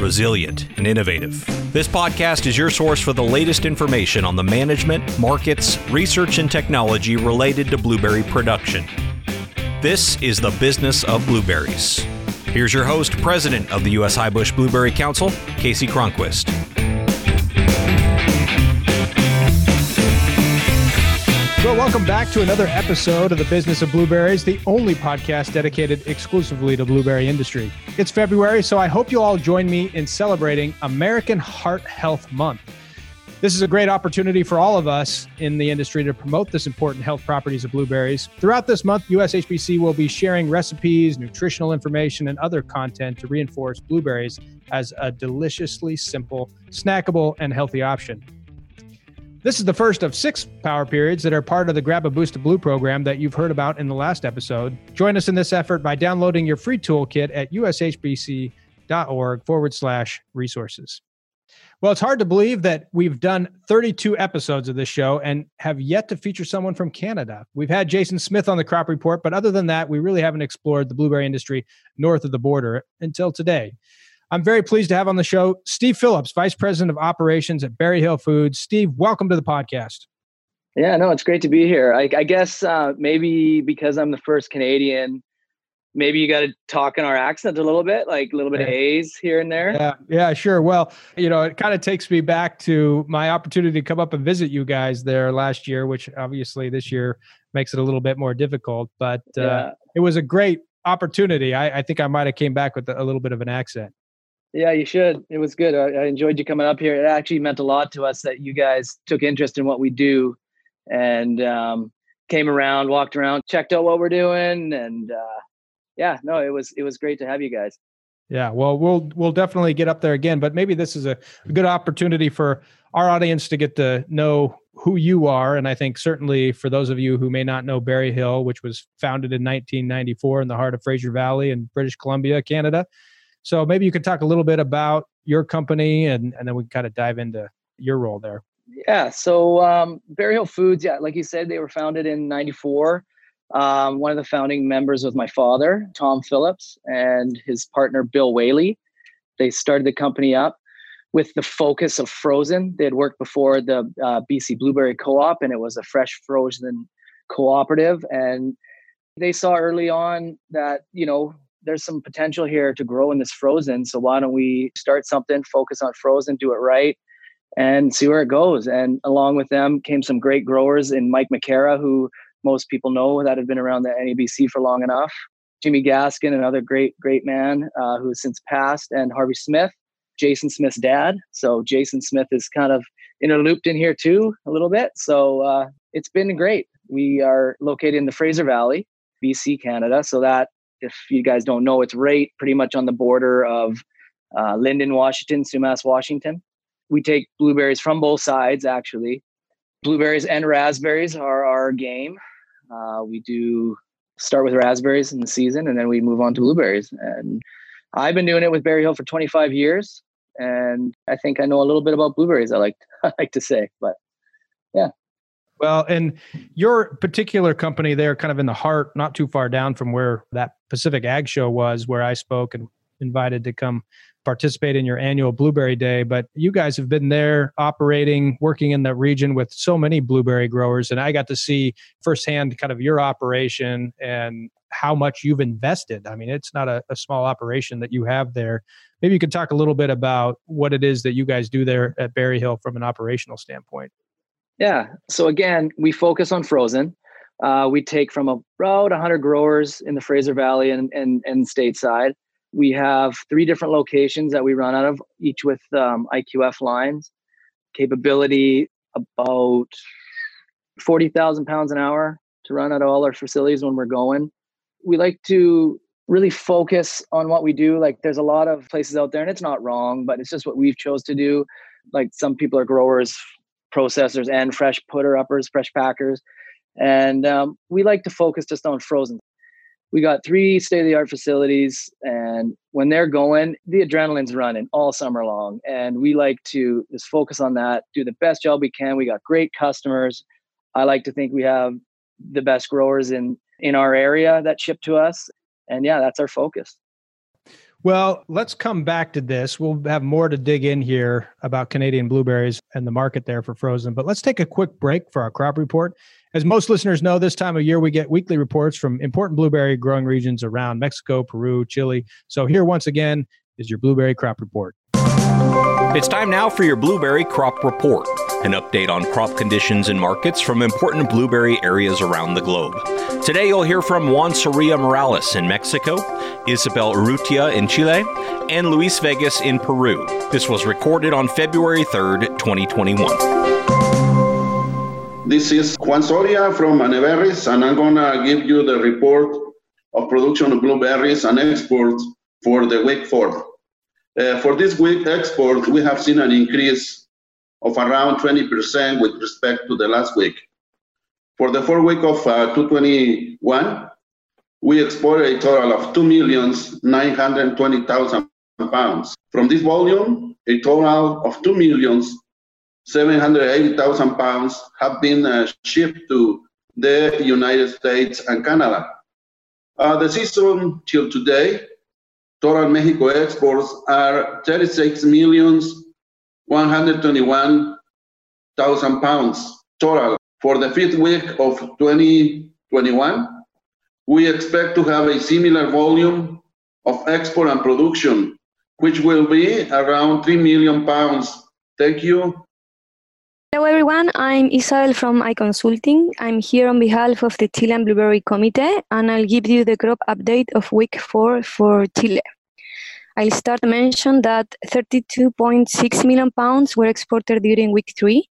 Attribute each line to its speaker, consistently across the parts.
Speaker 1: resilient, and innovative. This podcast is your source for the latest information on the management, markets, research, and technology related to blueberry production. This is the business of blueberries. Here's your host, President of the U.S. Highbush Blueberry Council, Kasey Cronquist.
Speaker 2: Well, welcome back to another episode of the Business of Blueberries, the only podcast dedicated exclusively to blueberry industry. It's February, so I hope you all join me in celebrating American Heart Health Month. This is a great opportunity for all of us in the industry to promote this important health properties of blueberries. Throughout this month, USHBC will be sharing recipes, nutritional information, and other content to reinforce blueberries as a deliciously simple, snackable, and healthy option. This is the first of six power periods that are part of the Grab a Boost of Blue program that you've heard about in the last episode. Join us in this effort by downloading your free toolkit at ushbc.org forward slash resources. Well, it's hard to believe that we've done 32 episodes of this show and have yet to feature someone from Canada. We've had Jason Smith on the crop report, but other than that, we really haven't explored the blueberry industry north of the border until today. I'm very pleased to have on the show Steve Phillips, Vice President of Operations at Berryhill Foods. Steve, welcome to the podcast.
Speaker 3: Yeah, no, it's great to be here. I, I guess uh, maybe because I'm the first Canadian, maybe you got to talk in our accent a little bit, like a little bit yeah. of A's here and there.
Speaker 2: Yeah, yeah, sure. Well, you know, it kind of takes me back to my opportunity to come up and visit you guys there last year, which obviously this year makes it a little bit more difficult. But uh, yeah. it was a great opportunity. I, I think I might have came back with a little bit of an accent.
Speaker 3: Yeah, you should. It was good. I, I, enjoyed you coming up here. It actually meant a lot to us that you guys took interest in what we do and um, came around, walked around, checked out what we're doing, and uh, yeah, no, it was it was great to have you guys.
Speaker 2: Yeah, well, we'll we'll definitely get up there again, but maybe this is a good opportunity for our audience to get to know who you are, and I think certainly for those of you who may not know Berryhill, which was founded in 1994 in the heart of Fraser Valley in British Columbia, Canada. So maybe you could talk a little bit about your company and, and then we can kind of dive into your role there.
Speaker 3: Yeah. So um, Foods, yeah, like you said, they were founded in 94. Um, one of the founding members was my father, Tom Phillips, and his partner, Bill Whaley. They started the company up with the focus of frozen. They had worked before the uh, BC Blueberry Co op, and it was a fresh frozen cooperative. And they saw early on that, you know, there's some potential here to grow in this frozen. So why don't we start something, focus on frozen, do it right, and see where it goes. And along with them came some great growers in Mike McCara, who most people know that have been around the NABC for long enough. Jimmy Gaskin, another great, great man uh, who has since passed, and Harvey Smith, Jason Smith's dad. So Jason Smith is kind of interlooped in here too a little bit. So uh, it's been great. We are located in the Fraser Valley, BC, Canada. So that if you guys don't know, it's right pretty much on the border of uh, Lynden, Washington, Sumas, Washington. We take blueberries from both sides, actually. Blueberries and raspberries are our game. Uh, we do start with raspberries in the season and then we move on to blueberries. And I've been doing it with Berryhill for 25 years. And I think I know a little bit about blueberries, I like, I like to say. But yeah.
Speaker 2: Well, and your particular company there, kind of in the heart, not too far down from where that Pacific Ag Show was, where I spoke and invited to come participate in your annual Blueberry Day. But you guys have been there operating, working in that region with so many blueberry growers. And I got to see firsthand kind of your operation and how much you've invested. I mean, it's not a, a small operation that you have there. Maybe you could talk a little bit about what it is that you guys do there at Berryhill from an operational standpoint.
Speaker 3: Yeah. So again, we focus on frozen. Uh, we take from about 100 growers in the Fraser Valley and, and, and stateside. We have three different locations that we run out of, each with um, IQF lines. Capability about 40,000 pounds an hour to run out of all our facilities when we're going. We like to really focus on what we do. Like there's a lot of places out there, and it's not wrong, but it's just what we've chose to do. Like some people are growers processors and fresh putter uppers, fresh packers. And um, we like to focus just on frozen. We got three state of the art facilities, and when they're going, the adrenaline's running all summer long. And we like to just focus on that, do the best job we can. We got great customers. I like to think we have the best growers in in our area that ship to us. And yeah, that's our focus.
Speaker 2: Well, let's come back to this. We'll have more to dig in here about Canadian blueberries and the market there for frozen. But let's take a quick break for our crop report. As most listeners know, this time of year we get weekly reports from important blueberry growing regions around Mexico, Peru, Chile. So here once again is your blueberry crop report.
Speaker 1: It's time now for your blueberry crop report, an update on crop conditions and markets from important blueberry areas around the globe. Today you'll hear from Juan Soria Morales in Mexico, Isabel Urrutia in Chile, and Luis Vegas in Peru. This was recorded on February 3rd, 2021.
Speaker 4: This is Juan Soria from Aneberries, and I'm gonna give you the report of production of blueberries and exports for the week four. Uh, for this week export, we have seen an increase of around 20% with respect to the last week. For the fourth week of uh, 2021, we exported a total of 2,920,000 pounds. From this volume, a total of 2,780,000 pounds have been uh, shipped to the United States and Canada. Uh, the season till today, total Mexico exports are 36 millions 121,000 pounds total. For the fifth week of 2021, we expect to have a similar volume of export and production, which will be around 3 million pounds. Thank you.
Speaker 5: Hello everyone, I'm Isabel from iQonsulting. I'm here on behalf of the Chilean Blueberry Committee and I'll give you the crop update of week 4 for Chile. I'll start to mention that 32.6 million pounds were exported during week 3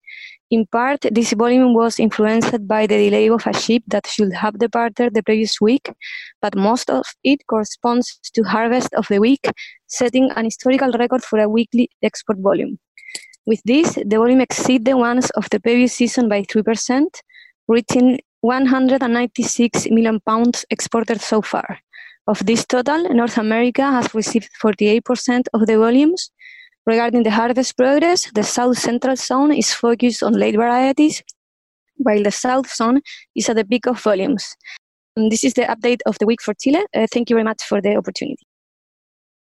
Speaker 5: in part, this volume was influenced by the delay of a ship that should have departed the previous week, but most of it corresponds to harvest of the week, setting an historical record for a weekly export volume. With this, the volume exceeds the ones of the previous season by 3%, reaching 196 million pounds exported so far. Of this total, North America has received 48% of the volumes, Regarding the harvest progress, the South Central Zone is focused on late varieties, while the South Zone is at the peak of volumes. And this is the update of the week for Chile. Uh, thank you very much for the opportunity.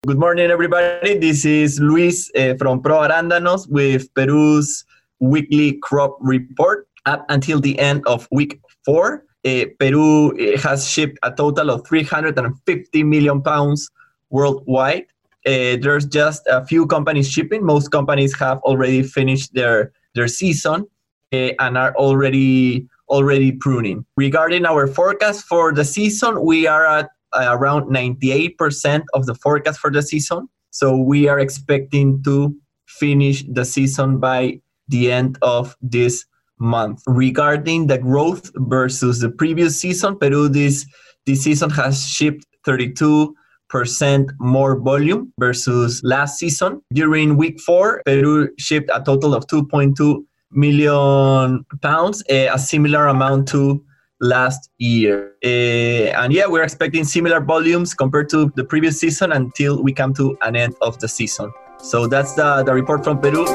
Speaker 6: Good morning, everybody. This is Luis uh, from Pro Arándanos with Peru's weekly crop report. Up until the end of week four, uh, Peru uh, has shipped a total of 350 million pounds worldwide uh, there's just a few companies shipping. Most companies have already finished their their season and are already already pruning. Regarding our forecast for the season, we are at Uh, around 98% of the forecast for the season. So we are expecting to finish the season by the end of this month. Regarding the growth versus the previous season, Peru this this season has shipped 32 percent more volume versus last season. During week four, Peru shipped a total of 2.2 million pounds, a similar amount to last year. Uh, and yeah, we're expecting similar volumes compared to the previous season until we come to an end of the season. So that's the, the report from Peru.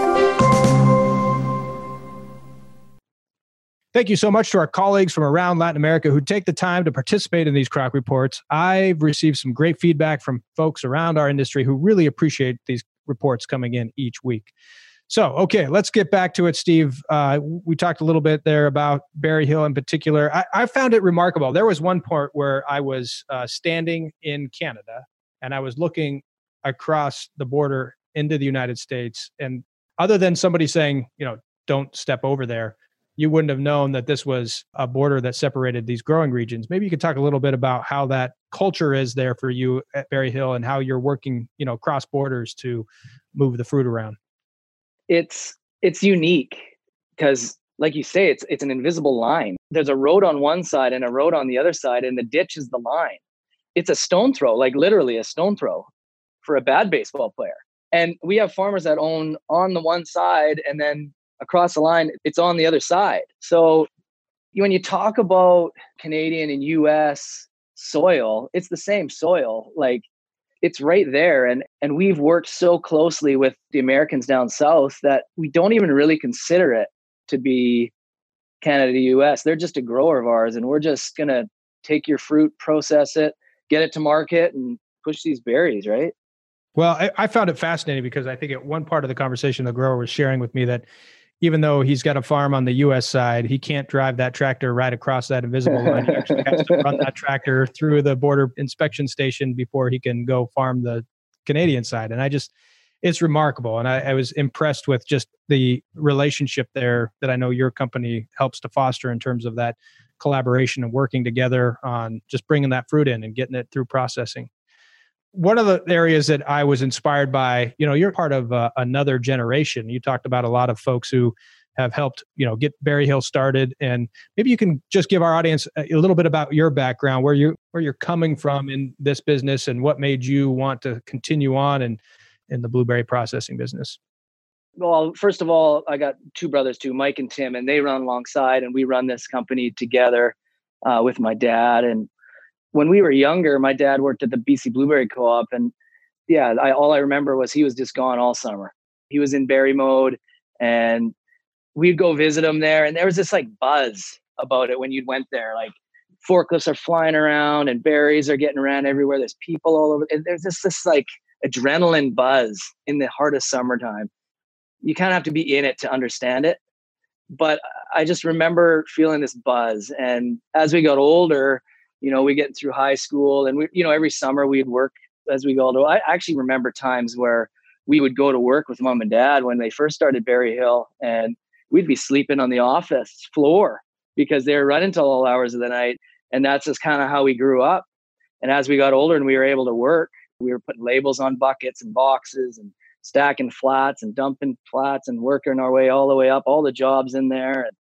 Speaker 2: Thank you so much to our colleagues from around Latin America who take the time to participate in these crop reports. I've received some great feedback from folks around our industry who really appreciate these reports coming in each week. So, okay, let's get back to it, Steve. Uh, we talked a little bit there about Berryhill in particular. I, I, found it remarkable. There was one part where I was uh, standing in Canada and I was looking across the border into the United States. And other than somebody saying, you know, don't step over there, you wouldn't have known that this was a border that separated these growing regions. Maybe you could talk a little bit about how that culture is there for you at Berryhill and how you're working, you know, cross borders to move the fruit around.
Speaker 3: It's it's unique because like you say it's it's an invisible line. There's a road on one side and a road on the other side and the ditch is the line. It's a stone throw, like literally a stone throw for a bad baseball player. And we have farmers that own on the one side and then across the line, it's on the other side. So when you talk about Canadian and US soil, it's the same soil. Like it's right there and and we've worked so closely with the Americans down south that we don't even really consider it to be Canada US. They're just a grower of ours and we're just going to take your fruit, process it, get it to market and push these berries, right?
Speaker 2: Well, I, I, found it fascinating because I think at one part of the conversation, the grower was sharing with me that even though he's got a farm on the U.S. side, he can't drive that tractor right across that invisible line. He actually has to run that tractor through the border inspection station before he can go farm the Canadian side. And I just, it's remarkable. And I, I was impressed with just the relationship there that I know your company helps to foster in terms of that collaboration and working together on just bringing that fruit in and getting it through processing one of the areas that I was inspired by, you know, you're part of uh, another generation. You talked about a lot of folks who have helped, you know, get Berryhill started, and maybe you can just give our audience a, a little bit about your background, where you where you're coming from in this business, and what made you want to continue on in in the blueberry processing business.
Speaker 3: Well, first of all, I got two brothers too, Mike and Tim, and they run alongside, and we run this company together uh, with my dad and when we were younger, my dad worked at the BC Blueberry Co-op, and yeah, I, all I remember was he was just gone all summer. He was in berry mode, and we'd go visit him there, and there was this like buzz about it when you went there, like forklifts are flying around and berries are getting around everywhere. There's people all over. And there's just this like adrenaline buzz in the heart of summertime. You kind of have to be in it to understand it. But I just remember feeling this buzz. And as we got older, you know, we get through high school and we, you know, every summer we'd work as we go I actually remember times where we would go to work with mom and dad when they first started Berryhill and we'd be sleeping on the office floor because they were running till all hours of the night. And that's just kind of how we grew up. And as we got older and we were able to work, we were putting labels on buckets and boxes and stacking flats and dumping flats and working our way all the way up, all the jobs in there. And,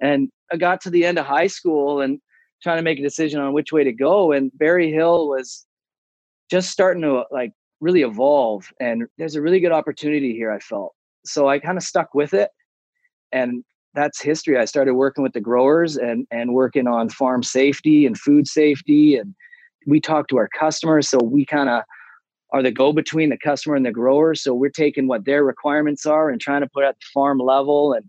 Speaker 3: and I got to the end of high school and trying to make a decision on which way to go. And Berryhill was just starting to like really evolve. And there's a really good opportunity here, I felt. So I kind of stuck with it. And that's history. I started working with the growers and and working on farm safety and food safety. And we talk to our customers. So we kind of are the go between the customer and the grower. So we're taking what their requirements are and trying to put at the farm level and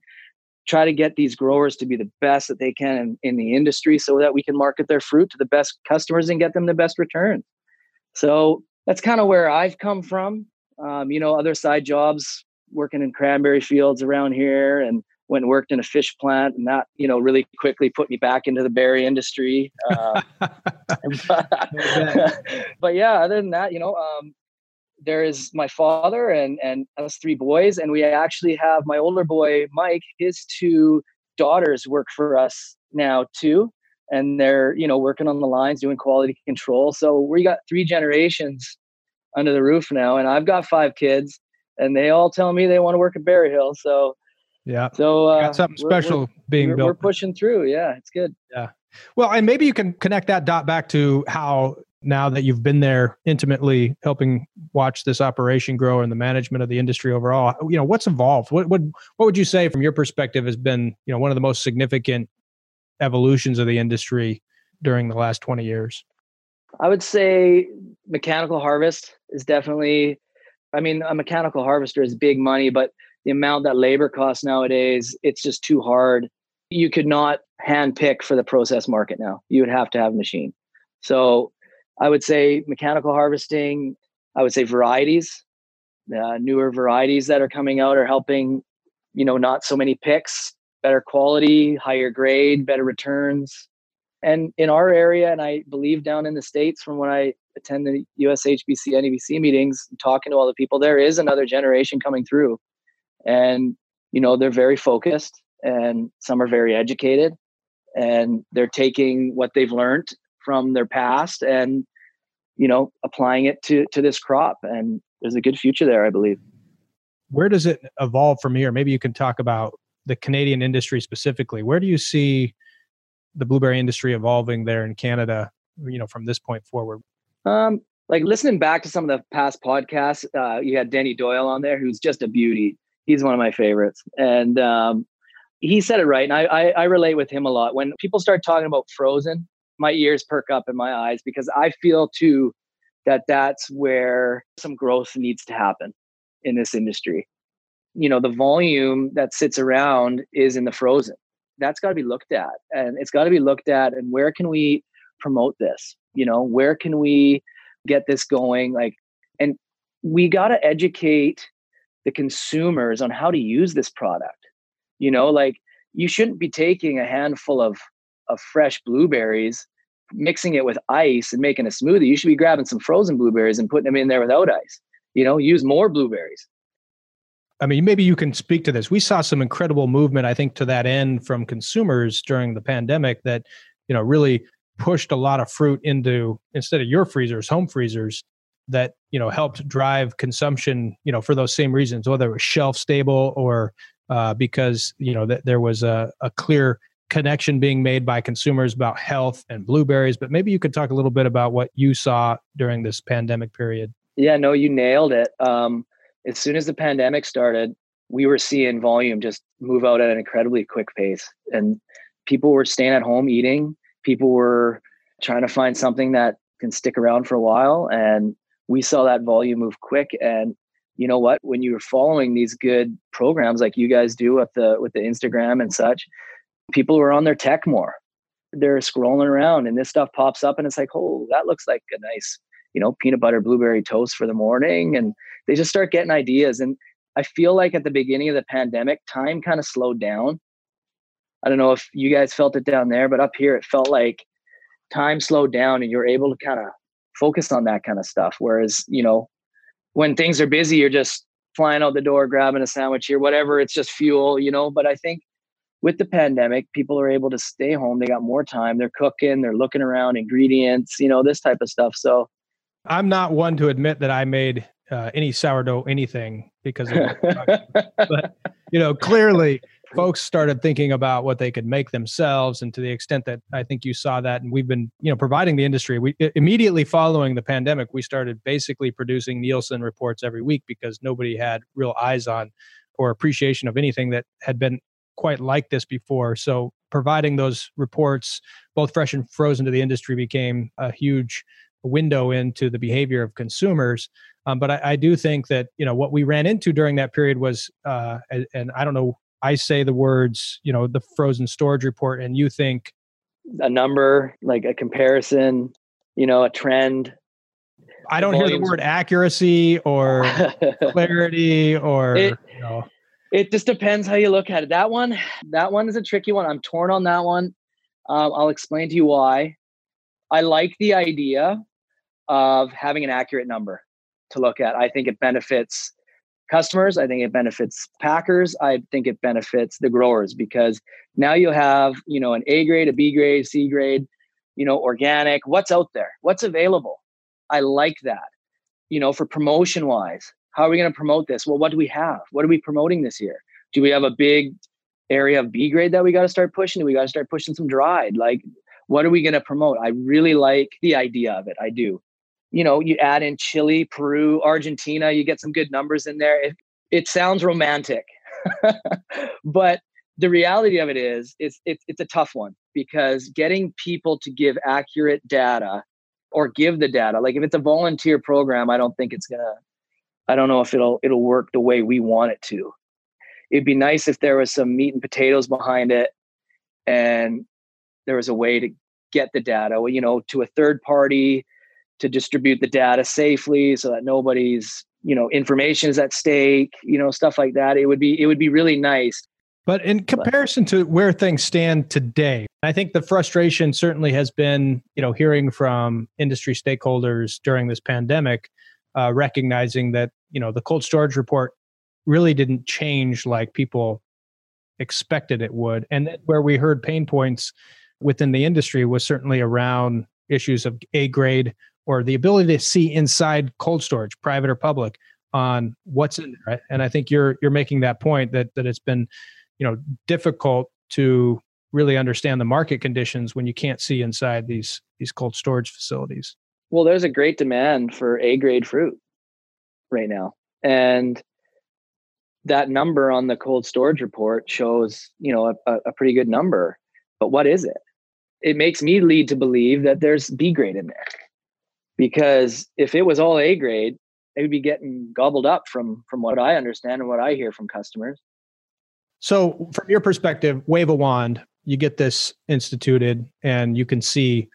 Speaker 3: try to get these growers to be the best that they can in, in, the industry so that we can market their fruit to the best customers and get them the best returns. So that's kind of where I've come from. Um, you know, other side jobs, working in cranberry fields around here and went and worked in a fish plant and that, you know, really quickly put me back into the berry industry. Uh, but, but, yeah, other than that, you know, um, there is my father and and us three boys and we actually have my older boy mike his two daughters work for us now too and they're you know working on the lines doing quality control. So we got three generations under the roof now and i've got five kids and they all tell me they want to work at Berryhill. So
Speaker 2: yeah.
Speaker 3: so uh,
Speaker 2: got something special
Speaker 3: we're,
Speaker 2: being
Speaker 3: we're,
Speaker 2: built.
Speaker 3: we're pushing through. Yeah it's good.
Speaker 2: Yeah. Well and maybe you can connect that dot back to how now that you've been there intimately helping watch this operation grow and the management of the industry overall you know what's evolved? What would what would you say from your perspective has been you know one of the most significant evolutions of the industry during the last 20 years?
Speaker 3: I would say mechanical harvest is definitely i mean a mechanical harvester is big money but the amount that labor costs nowadays it's just too hard. You could not hand pick for the process market now. You would have to have a machine. So I would say mechanical harvesting. I would say varieties, uh, newer varieties that are coming out are helping. You know, not so many picks, better quality, higher grade, better returns. And in our area, and I believe down in the states, from when I attend the USHBC NABC meetings, talking to all the people, there is another generation coming through, and you know they're very focused, and some are very educated, and they're taking what they've learned from their past and you know applying it to to this crop. And there's a good future there i believe.
Speaker 2: Where does it evolve from here? Maybe you can talk about the canadian industry specifically. Where do you see the blueberry industry evolving there in canada you know from this point forward?
Speaker 3: Um like listening back to some of the past podcasts uh, you had danny doyle on there who's just a beauty. He's one of my favorites. And um he said it right, and I, I I relate with him a lot. When people start talking about frozen, my ears perk up and my eyes because I feel too that that's where some growth needs to happen in this industry. You know, the volume that sits around is in the frozen. That's got to be looked at, and it's got to be looked at. And where can we promote this? You know, where can we get this going? Like, and we got to educate the consumers on how to use this product. You know, like you shouldn't be taking a handful of of fresh blueberries, mixing it with ice and making a smoothie. You should be grabbing some frozen blueberries and putting them in there without ice. You know, use more blueberries.
Speaker 2: I mean, maybe you can speak to this. We saw some incredible movement, I think, to that end from consumers during the pandemic that, you know, really pushed a lot of fruit into instead of your freezers, home freezers that, you know, helped drive consumption, you know, for those same reasons, whether it was shelf stable or uh, because, you know, that there was a, a clear connection being made by consumers about health and blueberries. But maybe you could talk a little bit about what you saw during this pandemic period.
Speaker 3: Yeah, no, you nailed it. Um, as soon as the pandemic started, we were seeing volume just move out at an incredibly quick pace. And people were staying at home eating. People were trying to find something that can stick around for a while. And we saw that volume move quick. And you know what? When you're following these good programs like you guys do with the with the Instagram and such, people were on their tech more. They're scrolling around and this stuff pops up and it's like, oh, that looks like a nice, you know, peanut butter blueberry toast for the morning. And they just start getting ideas. And I feel like at the beginning of the pandemic, time kind of slowed down. I don't know if you guys felt it down there, but up here it felt like time slowed down and you're able to kind of focus on that kind of stuff. Whereas, you know, when things are busy, you're just flying out the door, grabbing a sandwich here, whatever. It's just fuel, you know. But I think with the pandemic, people are able to stay home. They got more time. They're cooking, they're looking around ingredients, you know, this type of stuff. So
Speaker 2: I'm not one to admit that I made uh, any sourdough anything because but you know clearly folks started thinking about what they could make themselves and to the extent that i think you saw that and we've been you know providing the industry we immediately following the pandemic we started basically producing nielsen reports every week because nobody had real eyes on or appreciation of anything that had been quite like this before so providing those reports both fresh and frozen to the industry became a huge window into the behavior of consumers um, but I, I, do think that you know what we ran into during that period was, uh, and, and I don't know, I say the words, you know, the frozen storage report, and you think
Speaker 3: a number, like a comparison, you know, a trend.
Speaker 2: I don't hear the word accuracy or clarity or. It, you know.
Speaker 3: It just depends how you look at it. That one, that one is a tricky one. I'm torn on that one. Um, I'll explain to you why. I like the idea of having an accurate number to look at. I think it benefits customers. I think it benefits packers. I think it benefits the growers because now you have, you know, an A grade, a B grade, C grade, you know, organic. What's out there? What's available? I like that. You know, for promotion wise, how are we going to promote this? Well, what do we have? What are we promoting this year? Do we have a big area of B grade that we got to start pushing? Do we got to start pushing some dried? Like, what are we going to promote? I really like the idea of it. I do you know, you add in Chile, Peru, Argentina, you get some good numbers in there. It, it sounds romantic, but the reality of it is, it's, it's, it's a tough one because getting people to give accurate data or give the data, like if it's a volunteer program, I don't think it's gonna, I don't know if it'll, it'll work the way we want it to. It'd be nice if there was some meat and potatoes behind it and there was a way to get the data, you know, to a third party to distribute the data safely so that nobody's you know information is at stake you know stuff like that it would be it would be really nice
Speaker 2: but in comparison to where things stand today i think the frustration certainly has been you know hearing from industry stakeholders during this pandemic uh, recognizing that you know the cold storage report really didn't change like people expected it would and where we heard pain points within the industry was certainly around issues of a grade or the ability to see inside cold storage, private or public, on what's in there. And I think you're you're making that point that that it's been, you know, difficult to really understand the market conditions when you can't see inside these these cold storage facilities.
Speaker 3: Well, there's a great demand for A grade fruit right now. And that number on the cold storage report shows, you know, a, a pretty good number. But what is it? It makes me lead to believe that there's B grade in there. Because if it was all A grade, it would be getting gobbled up from from what I understand and what I hear from customers.
Speaker 2: So, from your perspective, wave a wand, you get this instituted, and you can see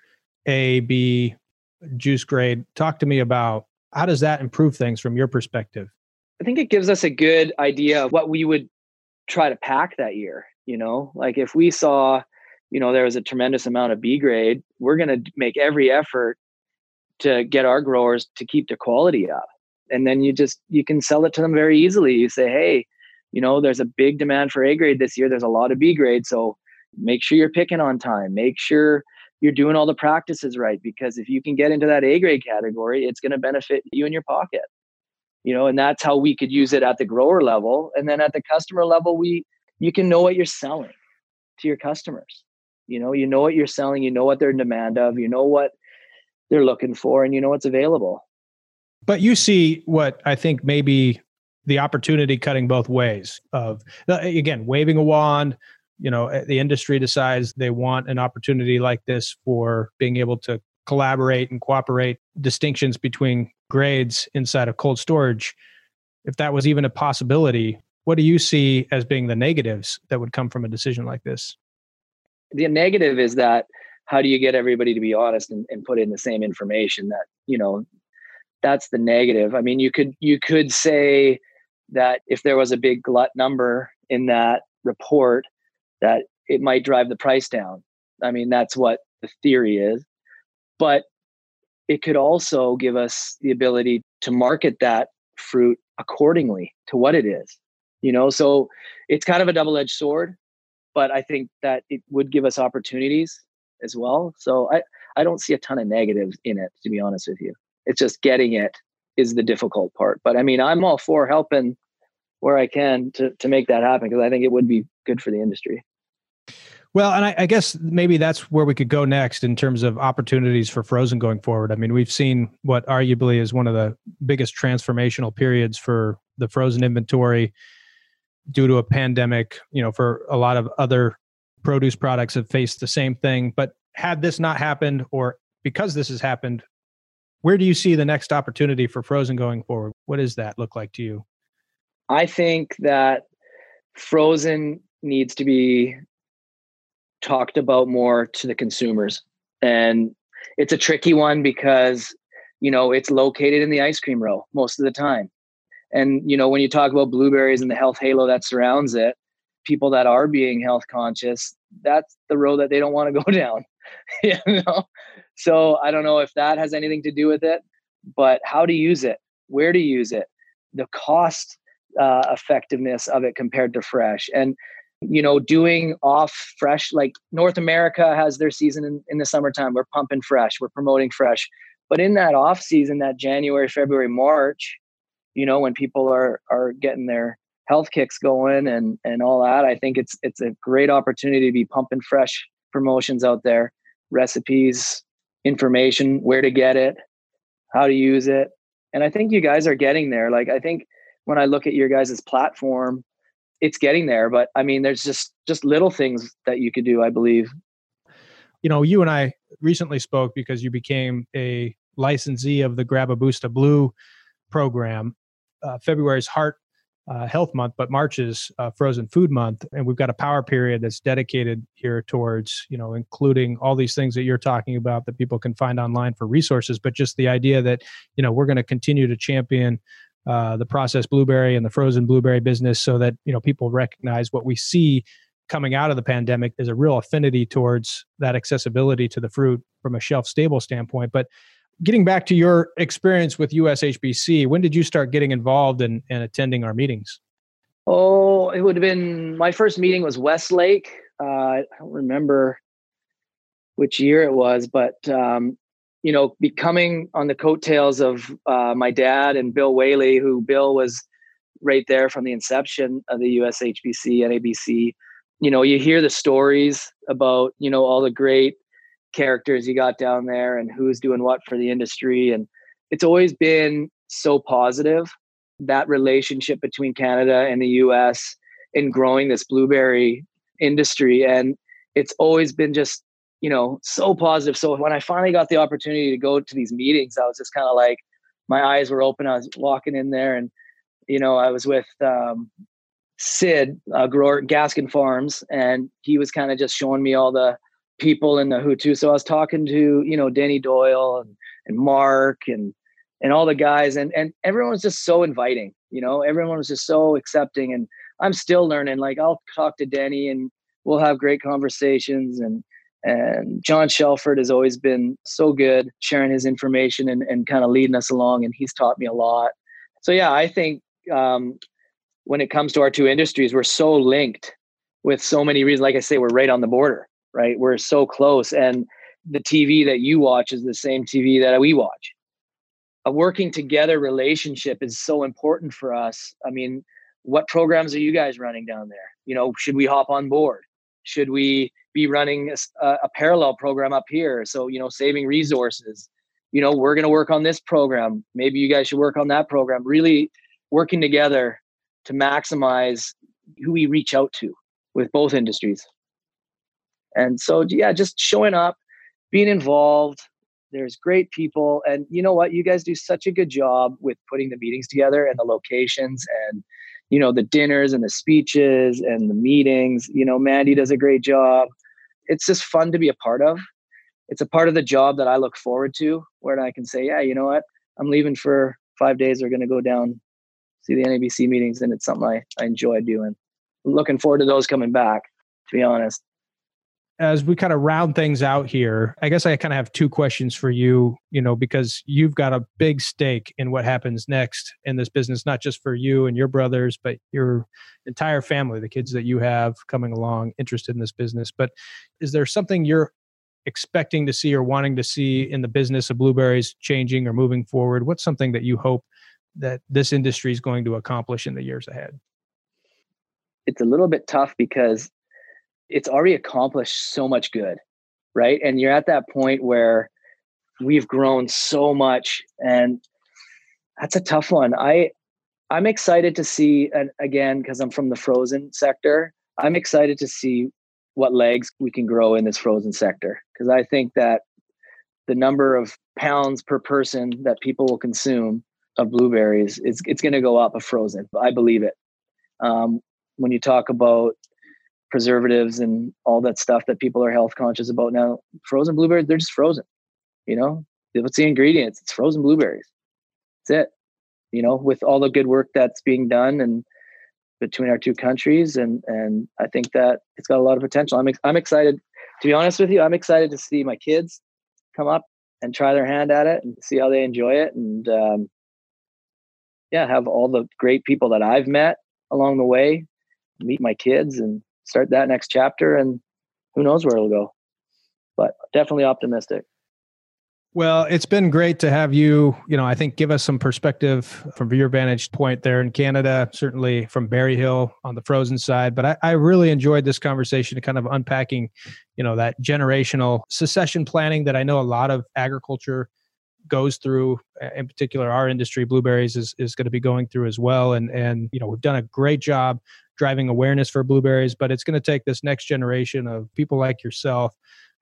Speaker 2: A, B, juice grade. Talk to me about how does that improve things from your perspective?
Speaker 3: I think it gives us a good idea of what we would try to pack that year. You know, like if we saw, you know, there was a tremendous amount of B grade, we're going to make every effort to get our growers to keep the quality up. And then you just, you can sell it to them very easily. You say, hey, you know, there's a big demand for A grade this year. There's a lot of B grade. So make sure you're picking on time. Make sure you're doing all the practices right because if you can get into that A grade category, it's going to benefit you in your pocket. You know, and that's how we could use it at the grower level. And then at the customer level, we you can know what you're selling to your customers. You know, you know what you're selling, you know what they're in demand of, you know what they're looking for, and you know what's available.
Speaker 2: But you see what I think maybe the opportunity cutting both ways of uh, again waving a wand you know eh, the industry decides they want an opportunity like this for being able to collaborate and cooperate distinctions between grades inside of cold storage if that was even a possibility what do you see as being the negatives that would come from a decision like this?
Speaker 3: The negative is that how do you get everybody to be honest and, and put in the same information that you know that's the negative. I mean you could you could say that if there was a big glut number in that report that it might drive the price down. I mean, that's what the theory is. But it could also give us the ability to market that fruit accordingly to what it is. You know, so it's kind of a double-edged sword, but I think that it would give us opportunities as well. So I I don't see a ton of negatives in it to be honest with you. It's just getting it is the difficult part. But I mean, I'm all for helping where I can to to make that happen because I think it would be good for the industry.
Speaker 2: Well, and I, I, guess maybe that's where we could go next in terms of opportunities for frozen going forward. I mean, we've seen what arguably is one of the biggest transformational periods for the frozen inventory due to a pandemic. You know, for a lot of other produce products have faced the same thing. But had this not happened, or because this has happened, where do you see the next opportunity for frozen going forward? What does that look like to you?
Speaker 3: I think that frozen needs to be talked about more to the consumers. And it's a tricky one because, you know, it's located in the ice cream row most of the time. And, you know, when you talk about blueberries and the health halo that surrounds it, people that are being health conscious, that's the road that they don't want to go down. you know? So I don't know if that has anything to do with it, but how to use it, where to use it, the cost uh, effectiveness of it compared to fresh. And you know, doing off fresh, like North America has their season in, in the summertime. We're pumping fresh, we're promoting fresh. But in that off season, that January, February, March, you know, when people are are getting their health kicks going and and all that, I think it's it's a great opportunity to be pumping fresh promotions out there, recipes, information, where to get it, how to use it. And I think you guys are getting there. Like I think when I look at your guys' platform, it's getting there but i mean there's just just little things that you could do i believe.
Speaker 2: You know you and i recently spoke because you became a licensee of the Grab a Boost of Blue program. Uh, february's heart uh, health month but march is uh, frozen food month and we've got a power period that's dedicated here towards you know including all these things that you're talking about that people can find online for resources but just the idea that you know we're going to continue to champion uh, the processed blueberry and the frozen blueberry business so that you know people recognize what we see coming out of the pandemic is a real affinity towards that accessibility to the fruit from a shelf stable standpoint. But getting back to your experience with ushbc when did you start getting involved in, in attending our meetings?
Speaker 3: Oh it would have been my first meeting was westlake. Uh, i don't remember which year it was but um, you know, becoming on the coattails of uh, my dad and Bill Whaley, who Bill was right there from the inception of the USHBC and ABC. You know, you hear the stories about, you know, all the great characters you got down there and who's doing what for the industry. And it's always been so positive. that relationship between Canada and the US in growing this blueberry industry. And it's always been just, you know, so positive. So when I finally got the opportunity to go to these meetings, I was just kind of like, my eyes were open. I was walking in there and, you know, I was with um, Sid, uh, grower Gaskin Farms, and he was kind of just showing me all the people in the to. So I was talking to, you know, Denny Doyle and, and Mark and and all the guys and and everyone was just so inviting you know everyone was just so accepting and i'm still learning like i'll talk to denny and we'll have great conversations and and john shelford has always been so good sharing his information and, and kind of leading us along and he's taught me a lot so yeah i think um, when it comes to our two industries we're so linked with so many reasons like i say we're right on the border right we're so close and the tv that you watch is the same tv that we watch a working together relationship is so important for us. I mean, what programs are you guys running down there? You know, should we hop on board? Should we be running a, a parallel program up here? So, you know, saving resources. You know, we're going to work on this program. Maybe you guys should work on that program. Really working together to maximize who we reach out to with both industries. And so, yeah, just showing up, being involved, there's great people. And you know what? You guys do such a good job with putting the meetings together and the locations and, you know, the dinners and the speeches and the meetings. You know, Mandy does a great job. It's just fun to be a part of. It's a part of the job that I look forward to where I can say, yeah, you know what? I'm leaving for five days. We're going to go down, see the NABC meetings. And it's something I, I enjoy doing. Looking forward to those coming back, to be honest
Speaker 2: as we kind of round things out here, I guess I kind of have two questions for you, you know, because you've got a big stake in what happens next in this business, not just for you and your brothers, but your entire family, the kids that you have coming along interested in this business. But is there something you're expecting to see or wanting to see in the business of blueberries changing or moving forward? What's something that you hope that this industry is going to accomplish in the years ahead?
Speaker 3: It's a little bit tough because it's already accomplished so much good, right? And you're at that point where we've grown so much and that's a tough one. I I'm excited to see and again because I'm from the frozen sector, I'm excited to see what legs we can grow in this frozen sector because I think that the number of pounds per person that people will consume of blueberries is it's going to go up of frozen. I believe it. Um, when you talk about preservatives and all that stuff that people are health conscious about now. Frozen blueberries, they're just frozen. You know, what's the ingredients? It's frozen blueberries. That's it. You know, with all the good work that's being done and between our two countries, and and I think that it's got a lot of potential. I'm I'm excited. To be honest with you, I'm excited to see my kids come up and try their hand at it and see how they enjoy it, and um, yeah, have all the great people that I've met along the way meet my kids and start that next chapter and who knows where it'll go. But definitely optimistic.
Speaker 2: Well, it's been great to have you, you know, I think give us some perspective from your vantage point there in Canada, certainly from Berryhill on the frozen side. But I, I really enjoyed this conversation, kind of unpacking, you know, that generational succession planning that I know a lot of agriculture goes through uh, in particular our industry blueberries is, is going to be going through as well and and you know we've done a great job driving awareness for blueberries, but it's going to take this next generation of people like yourself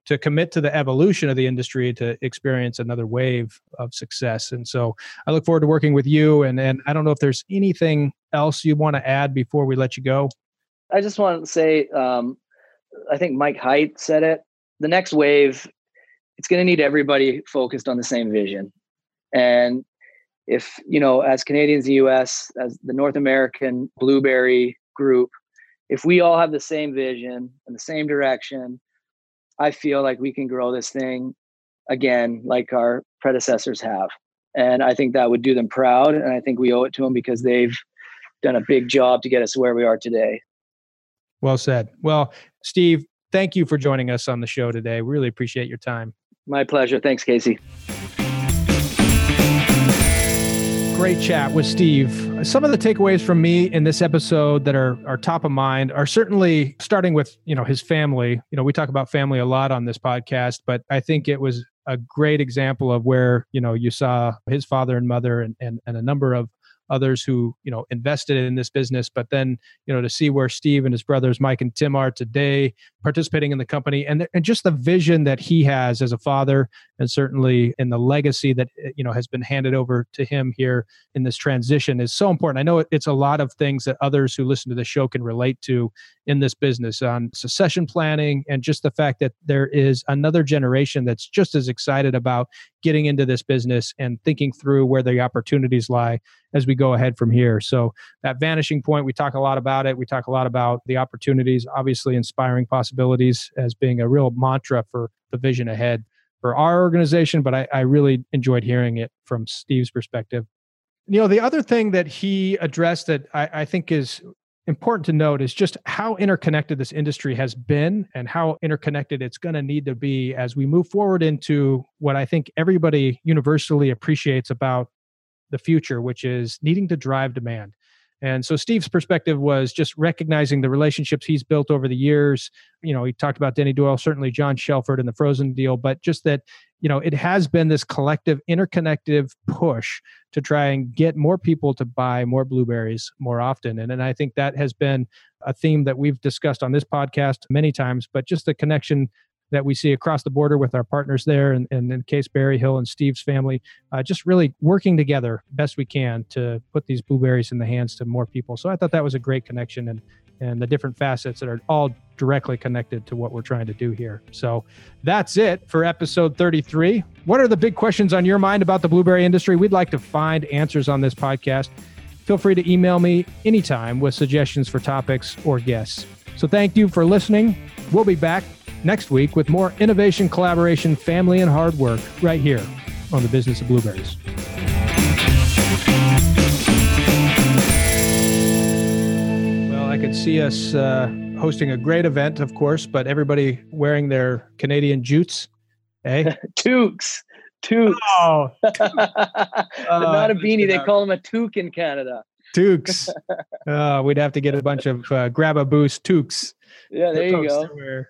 Speaker 2: to commit to the evolution of the industry to experience another wave of success. And so I look forward to working with you. And, and I don't know if there's anything else you want to add before we let you go.
Speaker 3: I just want to say, um, I think Mike Height said it. The next wave, it's going to need everybody focused on the same vision. And if, you know, as Canadians, the US, as the North American blueberry group, if we all have the same vision and the same direction, I feel like we can grow this thing again like our predecessors have. And I think that would do them proud. And I think we owe it to them because they've done a big job to get us where we are today.
Speaker 2: Well said. Well, Steve, thank you for joining us on the show today. We really appreciate your time.
Speaker 3: My pleasure. Thanks, Kasey
Speaker 2: great chat with Steve. Some of the takeaways from me in this episode that are are top of mind are certainly starting with you know his family. You know, we talk about family a lot on this podcast, but I think it was a great example of where you know you saw his father and mother and and, and a number of others who you know invested in this business but then you know to see where steve and his brothers mike and tim are today participating in the company and, and just the vision that he has as a father and certainly in the legacy that eh, you know has been handed over to him here in this transition is so important. I know it's a lot of things that others who listen to the show can relate to in this business on succession planning and just the fact that there is another generation that's just as excited about getting into this business and thinking through where the opportunities lie as we go ahead from here. So that vanishing point, we talk a lot about it. We talk a lot about the opportunities, obviously inspiring possibilities as being a real mantra for the vision ahead for our organization. But I, I really enjoyed hearing it from Steve's perspective. You know, the other thing that he addressed that I, I think is important to note is just how interconnected this industry has been and how interconnected it's going to need to be as we move forward into what I think everybody universally appreciates about the future, which is needing to drive demand. And so Steve's perspective was just recognizing the relationships he's built over the years. You know, he talked about Denny Doyle, certainly John Shelford and the Frozen deal, but just that, you know, it has been this collective interconnective push to try and get more people to buy more blueberries more often. And, and I think that has been a theme that we've discussed on this podcast many times, but just the connection that we see across the border with our partners there, and, and in case Berryhill and Steve's family, uh, just really working together best we can to put these blueberries in the hands to more people. So I thought that was a great connection and and the different facets that are all directly connected to what we're trying to do here. So that's it for episode 33. What are the big questions on your mind about the blueberry industry? We'd like to find answers on this podcast. Feel free to email me anytime with suggestions for topics or guests. So thank you for listening. We'll be back next week with more innovation, collaboration, family, and hard work right here on the business of blueberries. Well, I could see us uh, hosting a great event, of course, but everybody wearing their Canadian jutes. Eh?
Speaker 3: Toques. Toques.
Speaker 2: Oh,
Speaker 3: not a beanie. They call them a toque in Canada.
Speaker 2: Toques. uh, we'd have to get a bunch of uh, grab a boost toques.
Speaker 3: Yeah, there you go.